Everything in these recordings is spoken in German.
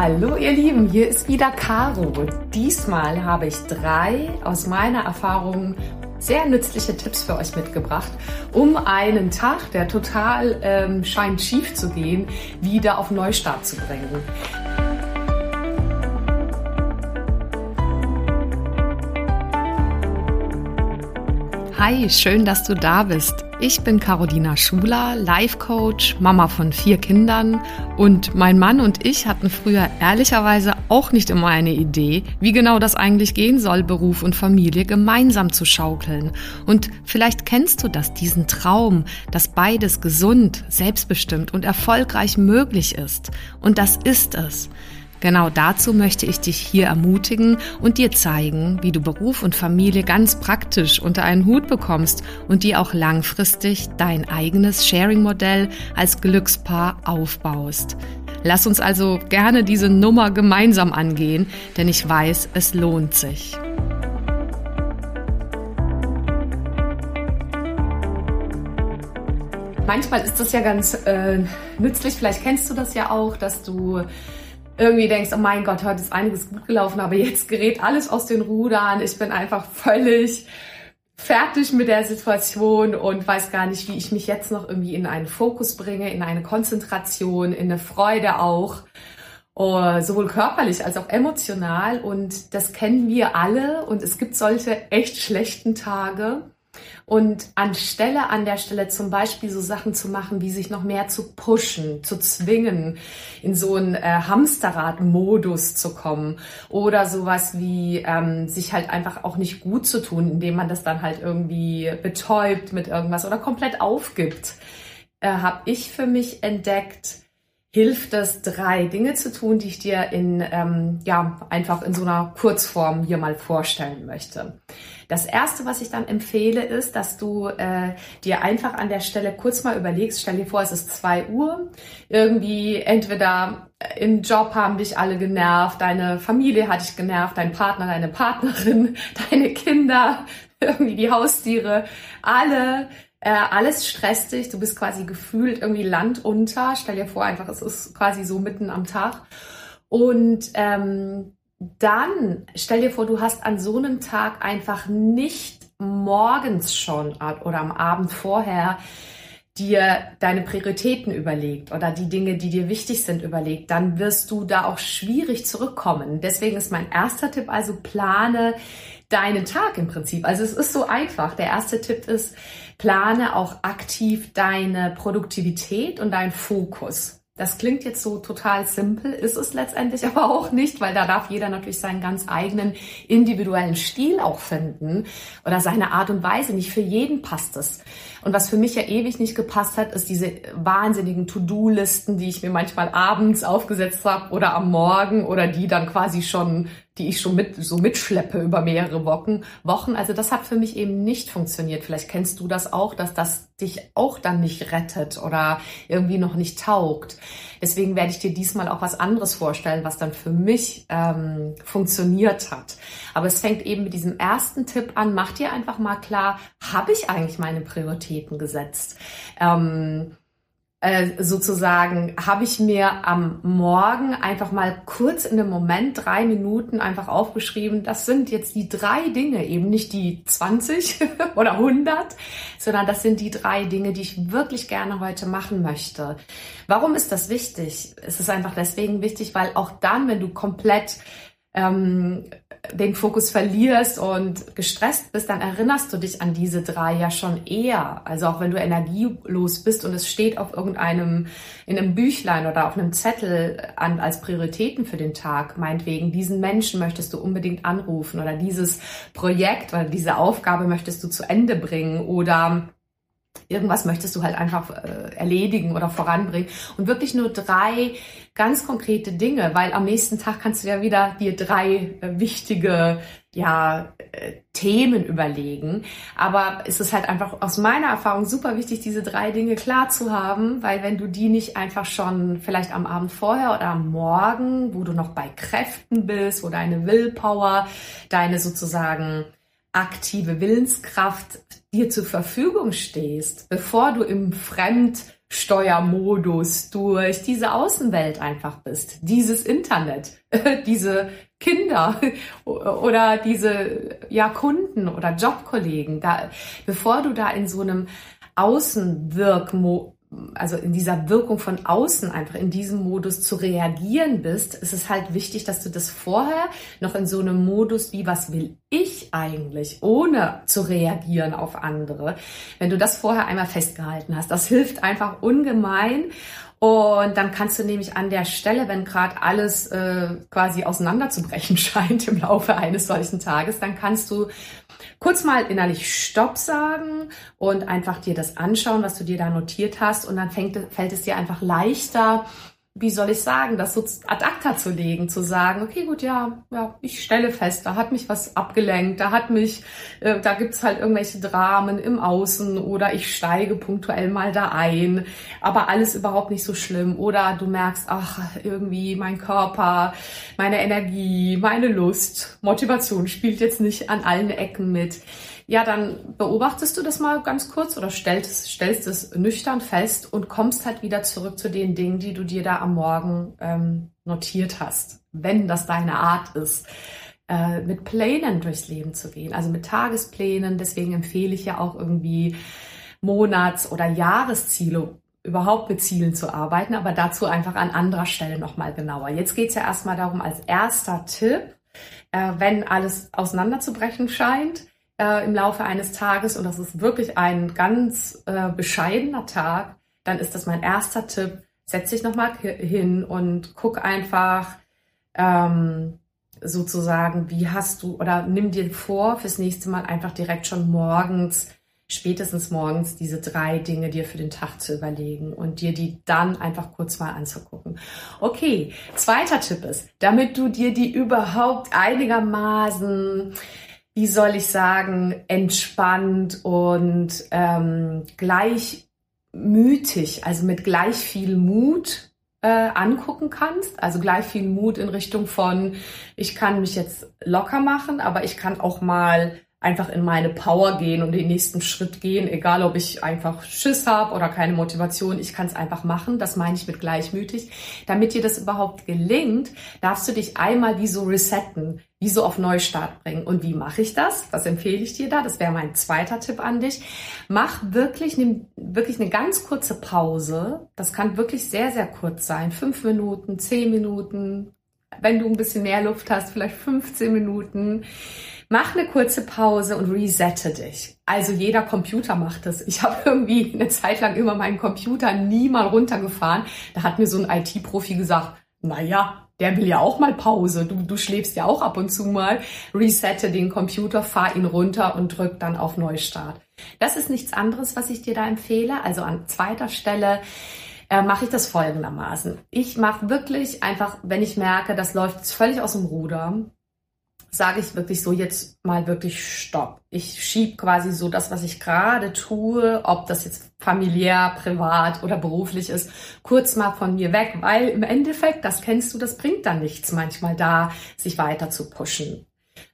Hallo ihr Lieben, hier ist wieder Caro. Diesmal habe ich drei aus meiner Erfahrung sehr nützliche Tipps für euch mitgebracht, um einen Tag, der total ähm, scheint schief zu gehen, wieder auf Neustart zu bringen. Hi, schön, dass du da bist. Ich bin Carolina Schuler, Life Coach, Mama von vier Kindern und mein Mann und ich hatten früher ehrlicherweise auch nicht immer eine Idee, wie genau das eigentlich gehen soll, Beruf und Familie gemeinsam zu schaukeln. Und vielleicht kennst du das, diesen Traum, dass beides gesund, selbstbestimmt und erfolgreich möglich ist. Und das ist es. Genau dazu möchte ich dich hier ermutigen und dir zeigen, wie du Beruf und Familie ganz praktisch unter einen Hut bekommst und dir auch langfristig dein eigenes Sharing-Modell als Glückspaar aufbaust. Lass uns also gerne diese Nummer gemeinsam angehen, denn ich weiß, es lohnt sich. Manchmal ist das ja ganz äh, nützlich, vielleicht kennst du das ja auch, dass du irgendwie denkst, oh mein Gott, heute ist einiges gut gelaufen, aber jetzt gerät alles aus den Rudern. Ich bin einfach völlig fertig mit der Situation und weiß gar nicht, wie ich mich jetzt noch irgendwie in einen Fokus bringe, in eine Konzentration, in eine Freude auch. Uh, sowohl körperlich als auch emotional. Und das kennen wir alle. Und es gibt solche echt schlechten Tage. Und anstelle an der Stelle zum Beispiel so Sachen zu machen, wie sich noch mehr zu pushen, zu zwingen, in so einen äh, Hamsterrad-Modus zu kommen oder sowas wie ähm, sich halt einfach auch nicht gut zu tun, indem man das dann halt irgendwie betäubt mit irgendwas oder komplett aufgibt, äh, habe ich für mich entdeckt, hilft es, drei Dinge zu tun, die ich dir in, ähm, ja, einfach in so einer Kurzform hier mal vorstellen möchte. Das erste, was ich dann empfehle, ist, dass du äh, dir einfach an der Stelle kurz mal überlegst, stell dir vor, es ist zwei Uhr, irgendwie entweder im Job haben dich alle genervt, deine Familie hat dich genervt, dein Partner, deine Partnerin, deine Kinder, irgendwie die Haustiere, alle äh, alles stresst dich, du bist quasi gefühlt irgendwie Land unter. Stell dir vor, einfach, es ist quasi so mitten am Tag. Und ähm, dann stell dir vor, du hast an so einem Tag einfach nicht morgens schon oder am Abend vorher dir deine Prioritäten überlegt oder die Dinge, die dir wichtig sind, überlegt, dann wirst du da auch schwierig zurückkommen. Deswegen ist mein erster Tipp also plane deinen Tag im Prinzip. Also es ist so einfach. Der erste Tipp ist, plane auch aktiv deine Produktivität und deinen Fokus. Das klingt jetzt so total simpel, ist es letztendlich aber auch nicht, weil da darf jeder natürlich seinen ganz eigenen individuellen Stil auch finden oder seine Art und Weise. Nicht für jeden passt es. Und was für mich ja ewig nicht gepasst hat, ist diese wahnsinnigen To-Do-Listen, die ich mir manchmal abends aufgesetzt habe oder am Morgen oder die dann quasi schon die ich schon mit, so mitschleppe über mehrere Wochen, Wochen. Also das hat für mich eben nicht funktioniert. Vielleicht kennst du das auch, dass das dich auch dann nicht rettet oder irgendwie noch nicht taugt. Deswegen werde ich dir diesmal auch was anderes vorstellen, was dann für mich ähm, funktioniert hat. Aber es fängt eben mit diesem ersten Tipp an. Mach dir einfach mal klar, habe ich eigentlich meine Prioritäten gesetzt? Ähm, äh, sozusagen habe ich mir am Morgen einfach mal kurz in einem Moment drei Minuten einfach aufgeschrieben, das sind jetzt die drei Dinge, eben nicht die 20 oder 100, sondern das sind die drei Dinge, die ich wirklich gerne heute machen möchte. Warum ist das wichtig? Es ist einfach deswegen wichtig, weil auch dann, wenn du komplett ähm, den Fokus verlierst und gestresst bist, dann erinnerst du dich an diese drei ja schon eher. Also auch wenn du energielos bist und es steht auf irgendeinem, in einem Büchlein oder auf einem Zettel an, als Prioritäten für den Tag, meinetwegen, diesen Menschen möchtest du unbedingt anrufen oder dieses Projekt oder diese Aufgabe möchtest du zu Ende bringen oder irgendwas möchtest du halt einfach äh, erledigen oder voranbringen. Und wirklich nur drei ganz konkrete Dinge, weil am nächsten Tag kannst du ja wieder dir drei äh, wichtige ja äh, Themen überlegen, aber es ist halt einfach aus meiner Erfahrung super wichtig, diese drei Dinge klar zu haben, weil wenn du die nicht einfach schon vielleicht am Abend vorher oder am Morgen, wo du noch bei Kräften bist, wo deine Willpower, deine sozusagen aktive Willenskraft dir zur Verfügung stehst, bevor du im Fremd Steuermodus durch diese Außenwelt einfach bist, dieses Internet, diese Kinder oder diese ja Kunden oder Jobkollegen, da bevor du da in so einem Außenwirkmo also in dieser Wirkung von außen einfach in diesem Modus zu reagieren bist, ist es halt wichtig, dass du das vorher noch in so einem Modus wie was will ich eigentlich, ohne zu reagieren auf andere, wenn du das vorher einmal festgehalten hast, das hilft einfach ungemein. Und dann kannst du nämlich an der Stelle, wenn gerade alles äh, quasi auseinanderzubrechen scheint im Laufe eines solchen Tages, dann kannst du kurz mal innerlich Stopp sagen und einfach dir das anschauen, was du dir da notiert hast. Und dann fängt, fällt es dir einfach leichter, wie soll ich sagen, das so ad acta zu legen, zu sagen, okay, gut, ja, ja, ich stelle fest, da hat mich was abgelenkt, da hat mich, äh, da gibt's halt irgendwelche Dramen im Außen oder ich steige punktuell mal da ein, aber alles überhaupt nicht so schlimm. Oder du merkst, ach, irgendwie mein Körper, meine Energie, meine Lust, Motivation spielt jetzt nicht an allen Ecken mit ja, dann beobachtest du das mal ganz kurz oder stellst, stellst es nüchtern fest und kommst halt wieder zurück zu den Dingen, die du dir da am Morgen ähm, notiert hast, wenn das deine Art ist äh, mit Plänen durchs Leben zu gehen, also mit Tagesplänen. Deswegen empfehle ich ja auch irgendwie Monats- oder Jahresziele überhaupt mit Zielen zu arbeiten, aber dazu einfach an anderer Stelle nochmal genauer. Jetzt geht's ja erstmal darum, als erster Tipp, äh, wenn alles auseinanderzubrechen scheint, äh, im Laufe eines Tages und das ist wirklich ein ganz äh, bescheidener Tag, dann ist das mein erster Tipp. Setz dich nochmal hin und guck einfach ähm, sozusagen, wie hast du oder nimm dir vor, fürs nächste Mal einfach direkt schon morgens, spätestens morgens diese drei Dinge dir für den Tag zu überlegen und dir die dann einfach kurz mal anzugucken. Okay, zweiter Tipp ist, damit du dir die überhaupt einigermaßen wie soll ich sagen, entspannt und ähm, gleichmütig, also mit gleich viel Mut äh, angucken kannst. Also gleich viel Mut in Richtung von, ich kann mich jetzt locker machen, aber ich kann auch mal einfach in meine Power gehen und den nächsten Schritt gehen, egal ob ich einfach Schiss habe oder keine Motivation, ich kann es einfach machen. Das meine ich mit gleichmütig. Damit dir das überhaupt gelingt, darfst du dich einmal wie so resetten, wie so auf Neustart bringen. Und wie mache ich das? Was empfehle ich dir da? Das wäre mein zweiter Tipp an dich. Mach wirklich, nimm wirklich eine ganz kurze Pause. Das kann wirklich sehr, sehr kurz sein. Fünf Minuten, zehn Minuten. Wenn du ein bisschen mehr Luft hast, vielleicht 15 Minuten Mach eine kurze Pause und resette dich. Also jeder Computer macht das. Ich habe irgendwie eine Zeit lang immer meinen Computer nie mal runtergefahren. Da hat mir so ein IT-Profi gesagt, naja, der will ja auch mal Pause. Du, du schläfst ja auch ab und zu mal. Resette den Computer, fahr ihn runter und drück dann auf Neustart. Das ist nichts anderes, was ich dir da empfehle. Also an zweiter Stelle äh, mache ich das folgendermaßen. Ich mache wirklich einfach, wenn ich merke, das läuft völlig aus dem Ruder, sage ich wirklich so jetzt mal wirklich Stopp. Ich schieb quasi so das, was ich gerade tue, ob das jetzt familiär, privat oder beruflich ist, kurz mal von mir weg, weil im Endeffekt, das kennst du, das bringt dann nichts manchmal da, sich weiter zu pushen,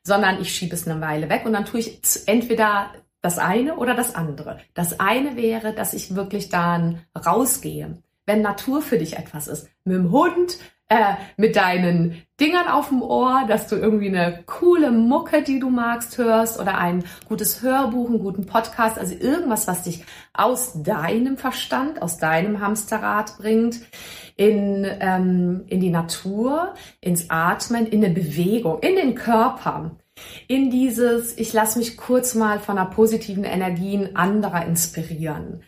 sondern ich schiebe es eine Weile weg und dann tue ich entweder das eine oder das andere. Das eine wäre, dass ich wirklich dann rausgehe. Wenn Natur für dich etwas ist, mit dem Hund, äh, mit deinen Dingern auf dem Ohr, dass du irgendwie eine coole Mucke, die du magst, hörst oder ein gutes Hörbuch, einen guten Podcast, also irgendwas, was dich aus deinem Verstand, aus deinem Hamsterrad bringt, in, ähm, in die Natur, ins Atmen, in eine Bewegung, in den Körper in dieses, ich lasse mich kurz mal von einer positiven Energien anderer inspirieren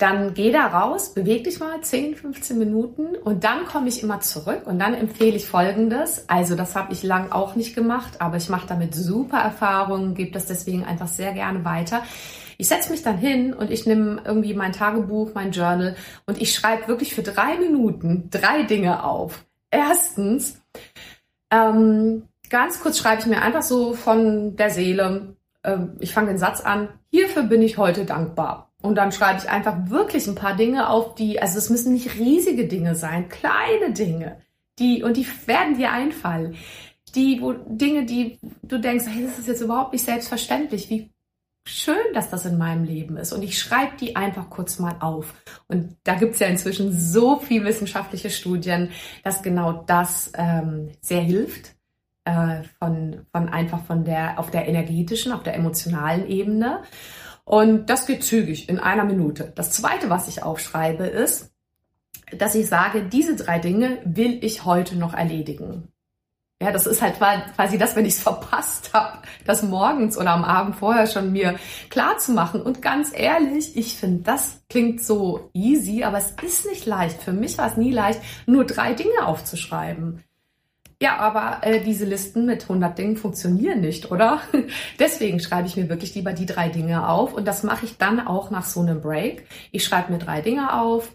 dann geh da raus, beweg dich mal 10, 15 Minuten und dann komme ich immer zurück und dann empfehle ich Folgendes. Also das habe ich lang auch nicht gemacht, aber ich mache damit super Erfahrungen, gebe das deswegen einfach sehr gerne weiter. Ich setze mich dann hin und ich nehme irgendwie mein Tagebuch, mein Journal und ich schreibe wirklich für drei Minuten drei Dinge auf. Erstens, ähm, ganz kurz schreibe ich mir einfach so von der Seele, ähm, ich fange den Satz an, hierfür bin ich heute dankbar. Und dann schreibe ich einfach wirklich ein paar Dinge auf, die, also es müssen nicht riesige Dinge sein, kleine Dinge, die, und die werden dir einfallen. Die, wo, Dinge, die du denkst, hey, das ist jetzt überhaupt nicht selbstverständlich. Wie schön, dass das in meinem Leben ist. Und ich schreibe die einfach kurz mal auf. Und da gibt es ja inzwischen so viel wissenschaftliche Studien, dass genau das ähm, sehr hilft. Äh, von, von einfach von der, auf der energetischen, auf der emotionalen Ebene. Und das geht zügig in einer Minute. Das zweite, was ich aufschreibe, ist, dass ich sage, diese drei Dinge will ich heute noch erledigen. Ja, das ist halt quasi das, wenn ich es verpasst habe, das morgens oder am Abend vorher schon mir klar zu machen. Und ganz ehrlich, ich finde, das klingt so easy, aber es ist nicht leicht. Für mich war es nie leicht, nur drei Dinge aufzuschreiben. Ja, aber äh, diese Listen mit 100 Dingen funktionieren nicht, oder? Deswegen schreibe ich mir wirklich lieber die drei Dinge auf und das mache ich dann auch nach so einem Break. Ich schreibe mir drei Dinge auf,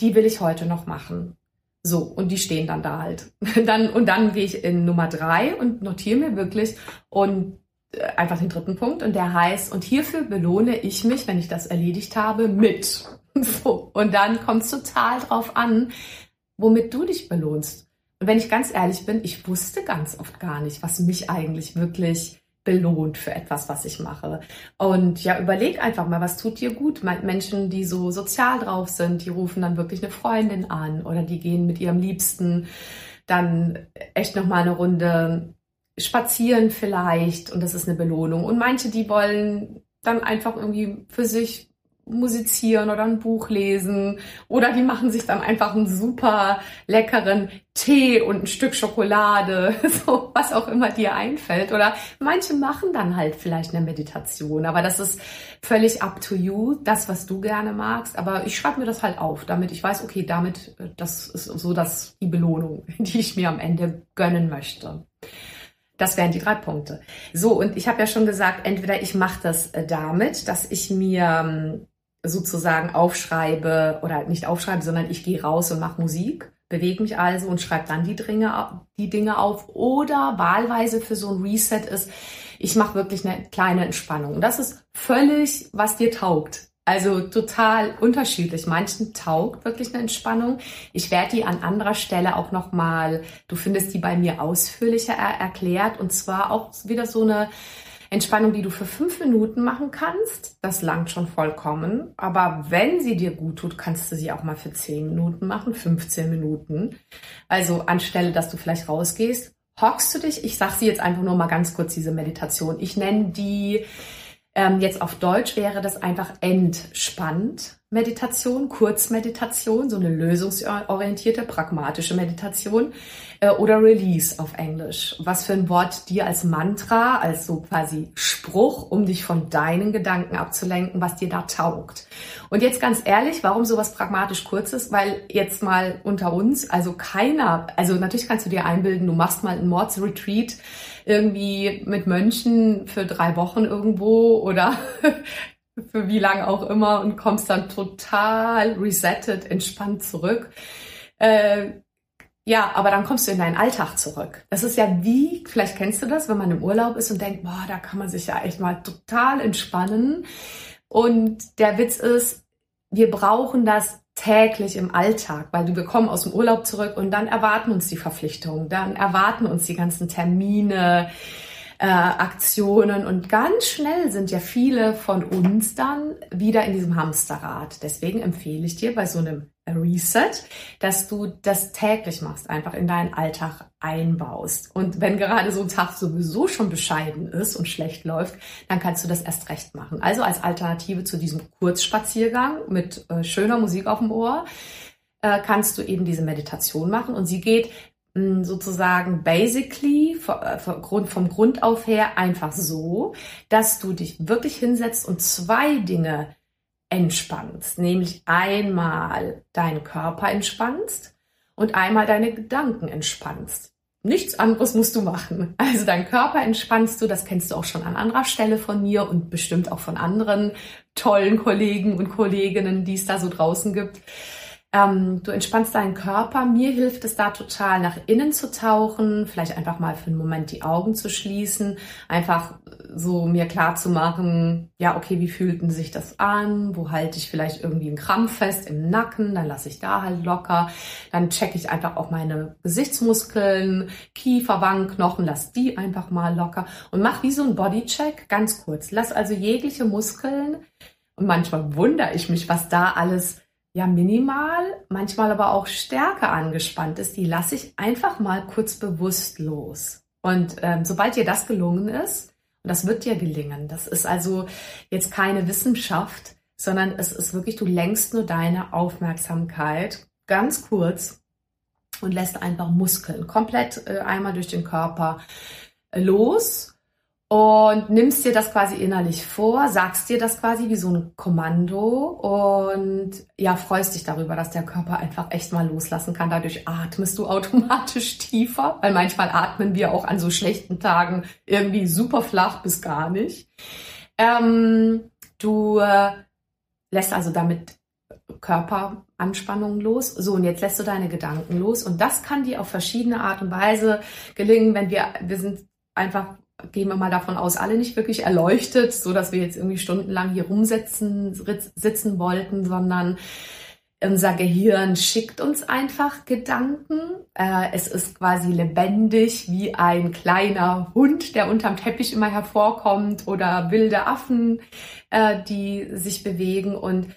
die will ich heute noch machen. So, und die stehen dann da halt. Dann, und dann gehe ich in Nummer drei und notiere mir wirklich und äh, einfach den dritten Punkt und der heißt, und hierfür belohne ich mich, wenn ich das erledigt habe, mit. So, und dann kommt es total drauf an, womit du dich belohnst. Wenn ich ganz ehrlich bin, ich wusste ganz oft gar nicht, was mich eigentlich wirklich belohnt für etwas, was ich mache. Und ja, überleg einfach mal, was tut dir gut? Menschen, die so sozial drauf sind, die rufen dann wirklich eine Freundin an oder die gehen mit ihrem Liebsten dann echt noch mal eine Runde spazieren vielleicht und das ist eine Belohnung. Und manche, die wollen dann einfach irgendwie für sich musizieren oder ein Buch lesen oder die machen sich dann einfach einen super leckeren Tee und ein Stück Schokolade, so was auch immer dir einfällt oder manche machen dann halt vielleicht eine Meditation, aber das ist völlig up to you, das was du gerne magst, aber ich schreibe mir das halt auf, damit ich weiß, okay, damit äh, das ist so das die Belohnung, die ich mir am Ende gönnen möchte. Das wären die drei Punkte. So, und ich habe ja schon gesagt, entweder ich mache das äh, damit, dass ich mir ähm, sozusagen aufschreibe oder nicht aufschreibe, sondern ich gehe raus und mache Musik, bewege mich also und schreibe dann die Dinge, die Dinge auf. Oder wahlweise für so ein Reset ist, ich mache wirklich eine kleine Entspannung. Und das ist völlig, was dir taugt. Also total unterschiedlich. Manchen taugt wirklich eine Entspannung. Ich werde die an anderer Stelle auch nochmal, du findest die bei mir ausführlicher er erklärt. Und zwar auch wieder so eine Entspannung, die du für fünf Minuten machen kannst, das langt schon vollkommen. Aber wenn sie dir gut tut, kannst du sie auch mal für zehn Minuten machen, 15 Minuten. Also anstelle, dass du vielleicht rausgehst, hockst du dich, ich sag sie jetzt einfach nur mal ganz kurz, diese Meditation. Ich nenne die ähm, jetzt auf Deutsch wäre das einfach entspannt. Meditation, Kurzmeditation, so eine lösungsorientierte, pragmatische Meditation äh, oder Release auf Englisch. Was für ein Wort dir als Mantra, als so quasi Spruch, um dich von deinen Gedanken abzulenken, was dir da taugt. Und jetzt ganz ehrlich, warum sowas pragmatisch kurz ist? Weil jetzt mal unter uns, also keiner, also natürlich kannst du dir einbilden, du machst mal einen Mordsretreat irgendwie mit Mönchen für drei Wochen irgendwo oder für wie lange auch immer und kommst dann total resettet, entspannt zurück. Äh, ja, aber dann kommst du in deinen Alltag zurück. Das ist ja wie, vielleicht kennst du das, wenn man im Urlaub ist und denkt, boah, da kann man sich ja echt mal total entspannen. Und der Witz ist, wir brauchen das täglich im Alltag, weil wir kommen aus dem Urlaub zurück und dann erwarten uns die Verpflichtungen, dann erwarten uns die ganzen Termine, äh, Aktionen und ganz schnell sind ja viele von uns dann wieder in diesem Hamsterrad. Deswegen empfehle ich dir bei so einem Reset, dass du das täglich machst, einfach in deinen Alltag einbaust. Und wenn gerade so ein Tag sowieso schon bescheiden ist und schlecht läuft, dann kannst du das erst recht machen. Also als Alternative zu diesem Kurzspaziergang mit äh, schöner Musik auf dem Ohr, äh, kannst du eben diese Meditation machen und sie geht sozusagen basically äh, vom Grund auf her einfach so, dass du dich wirklich hinsetzt und zwei Dinge entspannst, nämlich einmal deinen Körper entspannst und einmal deine Gedanken entspannst. Nichts anderes musst du machen. Also deinen Körper entspannst du, das kennst du auch schon an anderer Stelle von mir und bestimmt auch von anderen tollen Kollegen und Kolleginnen, die es da so draußen gibt. Ähm, du entspannst deinen Körper. Mir hilft es da total, nach innen zu tauchen, vielleicht einfach mal für einen Moment die Augen zu schließen, einfach so mir klar zu machen, ja, okay, wie fühlten sich das an? Wo halte ich vielleicht irgendwie einen Krampf fest im Nacken? Dann lasse ich da halt locker. Dann checke ich einfach auch meine Gesichtsmuskeln, Kiefer, Wangenknochen, lass die einfach mal locker und mach wie so ein Bodycheck ganz kurz. Lass also jegliche Muskeln und manchmal wundere ich mich, was da alles ja minimal, manchmal aber auch stärker angespannt ist. Die lasse ich einfach mal kurz bewusst los. Und ähm, sobald dir das gelungen ist, und das wird dir gelingen, das ist also jetzt keine Wissenschaft, sondern es ist wirklich, du lenkst nur deine Aufmerksamkeit ganz kurz und lässt einfach Muskeln komplett äh, einmal durch den Körper äh, los und nimmst dir das quasi innerlich vor, sagst dir das quasi wie so ein Kommando und ja, freust dich darüber, dass der Körper einfach echt mal loslassen kann. Dadurch atmest du automatisch tiefer, weil manchmal atmen wir auch an so schlechten Tagen irgendwie super flach bis gar nicht. Ähm, du äh, lässt also damit Körperanspannung los. So, und jetzt lässt du deine Gedanken los. Und das kann dir auf verschiedene Art und Weise gelingen, wenn wir, wir sind einfach gehen wir mal davon aus, alle nicht wirklich erleuchtet, so dass wir jetzt irgendwie stundenlang hier rumsitzen, sitzen wollten, sondern unser Gehirn schickt uns einfach Gedanken. Äh, es ist quasi lebendig wie ein kleiner Hund, der unterm Teppich immer hervorkommt oder wilde Affen, äh, die sich bewegen und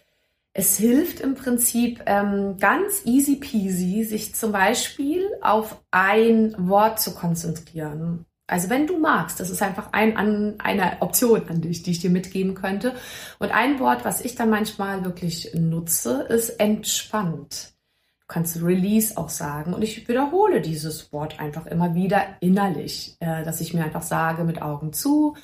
es hilft im Prinzip ähm, ganz easy peasy, sich zum Beispiel auf ein Wort zu konzentrieren. Also wenn du magst, das ist einfach ein, an, eine Option an dich, die ich dir mitgeben könnte. Und ein Wort, was ich dann manchmal wirklich nutze, ist entspannt. Du kannst Release auch sagen. Und ich wiederhole dieses Wort einfach immer wieder innerlich, äh, dass ich mir einfach sage, mit Augen zu,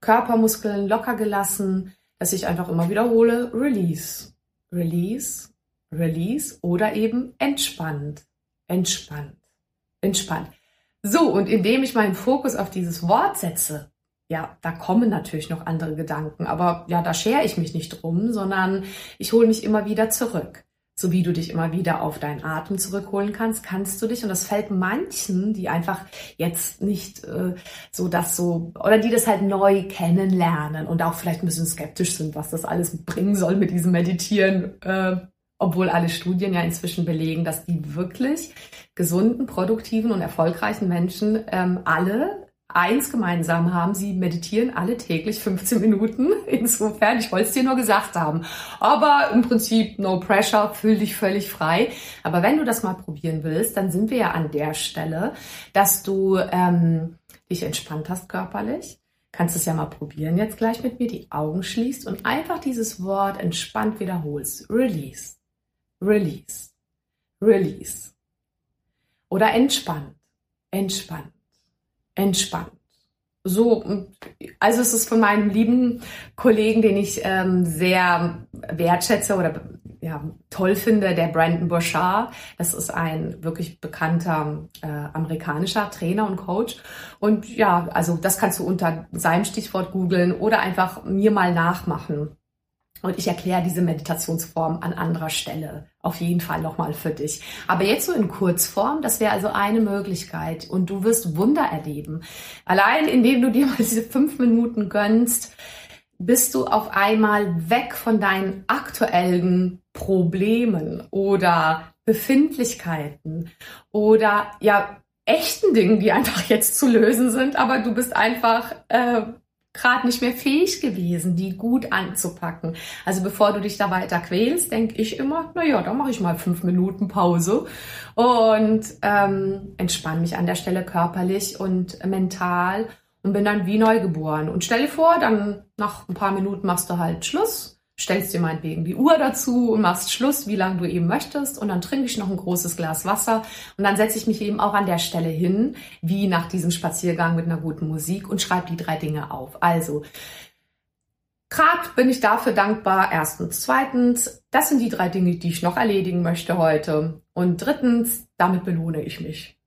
Körpermuskeln locker gelassen, dass ich einfach immer wiederhole, Release, Release, Release oder eben entspannt, entspannt, entspannt. So, und indem ich meinen Fokus auf dieses Wort setze, ja, da kommen natürlich noch andere Gedanken, aber ja, da schere ich mich nicht drum, sondern ich hole mich immer wieder zurück. So wie du dich immer wieder auf deinen Atem zurückholen kannst, kannst du dich, und das fällt manchen, die einfach jetzt nicht äh, so das so, oder die das halt neu kennenlernen und auch vielleicht ein bisschen skeptisch sind, was das alles bringen soll mit diesem Meditieren, äh, obwohl alle Studien ja inzwischen belegen, dass die wirklich gesunden, produktiven und erfolgreichen Menschen ähm, alle eins gemeinsam haben, sie meditieren alle täglich 15 Minuten. Insofern, ich wollte es dir nur gesagt haben. Aber im Prinzip no pressure, fühl dich völlig frei. Aber wenn du das mal probieren willst, dann sind wir ja an der Stelle, dass du ähm, dich entspannt hast körperlich. Kannst es ja mal probieren jetzt gleich mit mir, die Augen schließt und einfach dieses Wort entspannt wiederholst. Release. Release. Release. Oder entspannt. Entspannt. Entspannt. So, also es ist von meinem lieben Kollegen, den ich ähm, sehr wertschätze oder ja, toll finde, der Brandon Bouchard. Das ist ein wirklich bekannter äh, amerikanischer Trainer und Coach. Und ja, also das kannst du unter seinem Stichwort googeln oder einfach mir mal nachmachen. Und ich erkläre diese Meditationsform an anderer Stelle auf jeden Fall nochmal für dich. Aber jetzt so in Kurzform, das wäre also eine Möglichkeit und du wirst Wunder erleben. Allein indem du dir mal diese fünf Minuten gönnst, bist du auf einmal weg von deinen aktuellen Problemen oder Befindlichkeiten oder ja echten Dingen, die einfach jetzt zu lösen sind, aber du bist einfach äh, gerade nicht mehr fähig gewesen, die gut anzupacken. Also bevor du dich da weiter quälst, denke ich immer, na ja, dann mache ich mal fünf Minuten Pause und ähm, entspanne mich an der Stelle körperlich und mental und bin dann wie neugeboren. Und stell dir vor, dann nach ein paar Minuten machst du halt Schluss stellst dir meinetwegen die Uhr dazu und machst Schluss, wie lange du eben möchtest und dann trinke ich noch ein großes Glas Wasser und dann setze ich mich eben auch an der Stelle hin, wie nach diesem Spaziergang mit einer guten Musik und schreibe die drei Dinge auf. Also, gerade bin ich dafür dankbar. Erstens. Zweitens, das sind die drei Dinge, die ich noch erledigen möchte heute. Und drittens, damit belohne ich mich.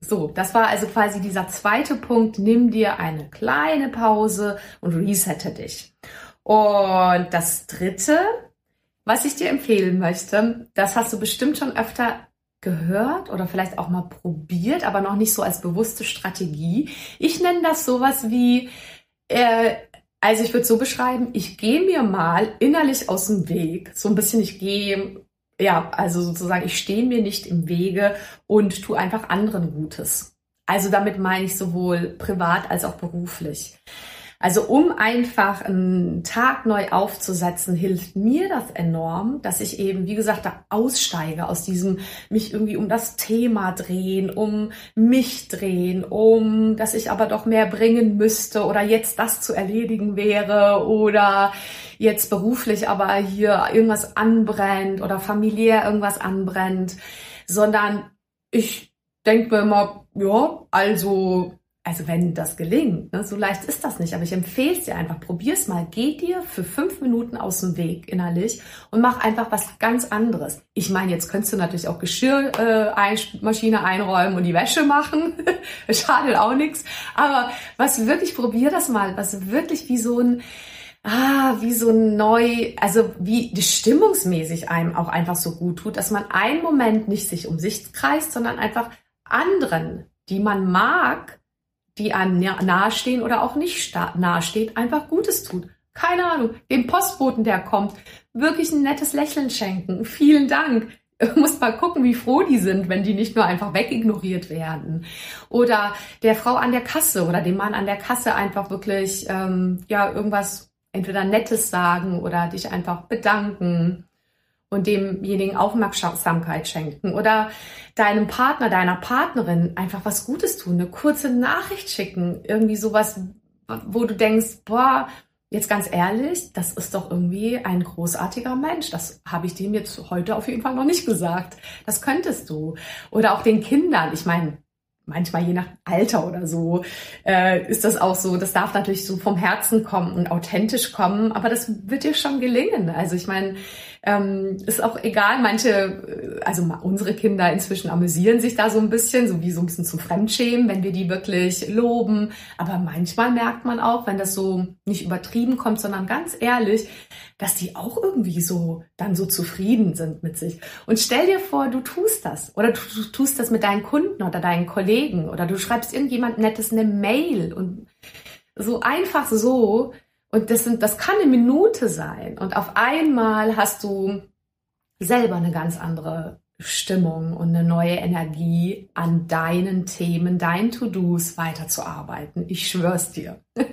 So, das war also quasi dieser zweite Punkt. Nimm dir eine kleine Pause und resette dich. Und das Dritte, was ich dir empfehlen möchte, das hast du bestimmt schon öfter gehört oder vielleicht auch mal probiert, aber noch nicht so als bewusste Strategie. Ich nenne das sowas wie Äh, also ich würde so beschreiben, ich gehe mir mal innerlich aus dem Weg. So ein bisschen, ich gehe, ja, also sozusagen, ich stehe mir nicht im Wege und tue einfach anderen Gutes. Also damit meine ich sowohl privat als auch beruflich. Also um einfach einen Tag neu aufzusetzen, hilft mir das enorm, dass ich eben, wie gesagt, da aussteige aus diesem mich irgendwie um das Thema drehen, um mich drehen, um, dass ich aber doch mehr bringen müsste oder jetzt das zu erledigen wäre oder jetzt beruflich aber hier irgendwas anbrennt oder familiär irgendwas anbrennt, sondern ich denke mir immer, ja, also also wenn das gelingt, ne, so leicht ist das nicht, aber ich empfehle es dir einfach, probier's mal, geh dir für fünf Minuten aus dem Weg innerlich und mach einfach was ganz anderes. Ich meine, jetzt könntest du natürlich auch Geschirrmaschine äh, einräumen und die Wäsche machen, schadet auch nichts, aber was wirklich, probier das mal, was wirklich wie so ein, ah, wie so neu, also wie die stimmungsmäßig einem auch einfach so gut tut, dass man einen Moment nicht sich um sich kreist, sondern einfach anderen, die man mag, die einem nahestehen oder auch nicht nahesteht, einfach Gutes tut. Keine Ahnung, dem Postboten, der kommt, wirklich ein nettes Lächeln schenken. Vielen Dank. Du musst mal gucken, wie froh die sind, wenn die nicht nur einfach wegignoriert werden. Oder der Frau an der Kasse oder dem Mann an der Kasse einfach wirklich ähm, ja irgendwas entweder Nettes sagen oder dich einfach bedanken und demjenigen Aufmerksamkeit schenken oder deinem Partner, deiner Partnerin einfach was Gutes tun, eine kurze Nachricht schicken, irgendwie sowas, wo du denkst, boah, jetzt ganz ehrlich, das ist doch irgendwie ein großartiger Mensch. Das habe ich dem jetzt heute auf jeden Fall noch nicht gesagt. Das könntest du. Oder auch den Kindern. Ich meine, manchmal je nach Alter oder so, äh, ist das auch so. Das darf natürlich so vom Herzen kommen und authentisch kommen, aber das wird dir schon gelingen. Also ich meine, ähm, ist auch egal, manche, äh, also unsere Kinder inzwischen amüsieren sich da so ein bisschen, so wie so ein bisschen zum Fremdschämen, wenn wir die wirklich loben. Aber manchmal merkt man auch, wenn das so nicht übertrieben kommt, sondern ganz ehrlich, dass die auch irgendwie so dann so zufrieden sind mit sich. Und stell dir vor, du tust das oder du, du tust das mit deinen Kunden oder deinen Kollegen oder du schreibst irgendjemand Nettes eine Mail und so einfach so, und das sind, das kann eine Minute sein. Und auf einmal hast du selber eine ganz andere Stimmung und eine neue Energie an deinen Themen, deinen To-Dos weiterzuarbeiten. Ich schwör's dir.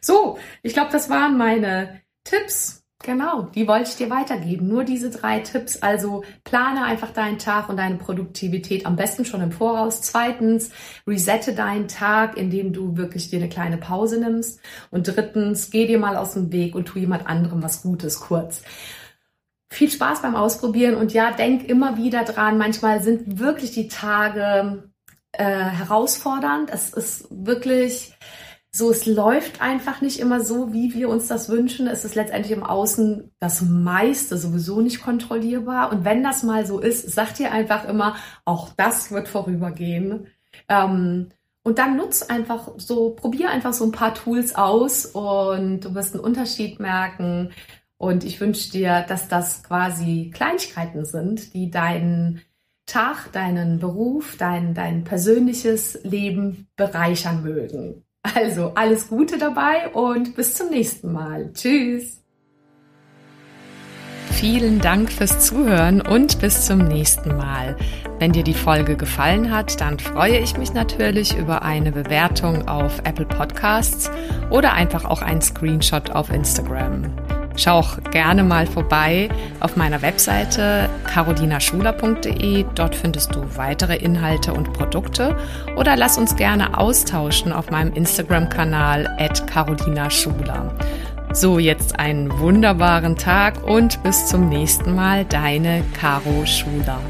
So, ich glaube, das waren meine Tipps Genau, die wollte ich dir weitergeben. Nur diese drei Tipps. Also plane einfach deinen Tag und deine Produktivität am besten schon im Voraus. Zweitens, resette deinen Tag, indem du wirklich dir eine kleine Pause nimmst. Und drittens, geh dir mal aus dem Weg und tu jemand anderem was Gutes kurz. Viel Spaß beim Ausprobieren und ja, denk immer wieder dran. Manchmal sind wirklich die Tage äh, herausfordernd. Es ist wirklich so, es läuft einfach nicht immer so, wie wir uns das wünschen. Es ist letztendlich im Außen das meiste sowieso nicht kontrollierbar. Und wenn das mal so ist, sagt ihr einfach immer, auch das wird vorübergehen. Ähm, und dann nutz einfach so, probier einfach so ein paar Tools aus und du wirst einen Unterschied merken. Und ich wünsche dir, dass das quasi Kleinigkeiten sind, die deinen Tag, deinen Beruf, dein, dein persönliches Leben bereichern mögen. Also alles Gute dabei und bis zum nächsten Mal. Tschüss. Vielen Dank fürs Zuhören und bis zum nächsten Mal. Wenn dir die Folge gefallen hat, dann freue ich mich natürlich über eine Bewertung auf Apple Podcasts oder einfach auch einen Screenshot auf Instagram. Schau auch gerne mal vorbei auf meiner Webseite carolinaschuler.de. Dort findest du weitere Inhalte und Produkte oder lass uns gerne austauschen auf meinem Instagram-Kanal at carolinaschuler. So, jetzt einen wunderbaren Tag und bis zum nächsten Mal, deine Caro Schuler.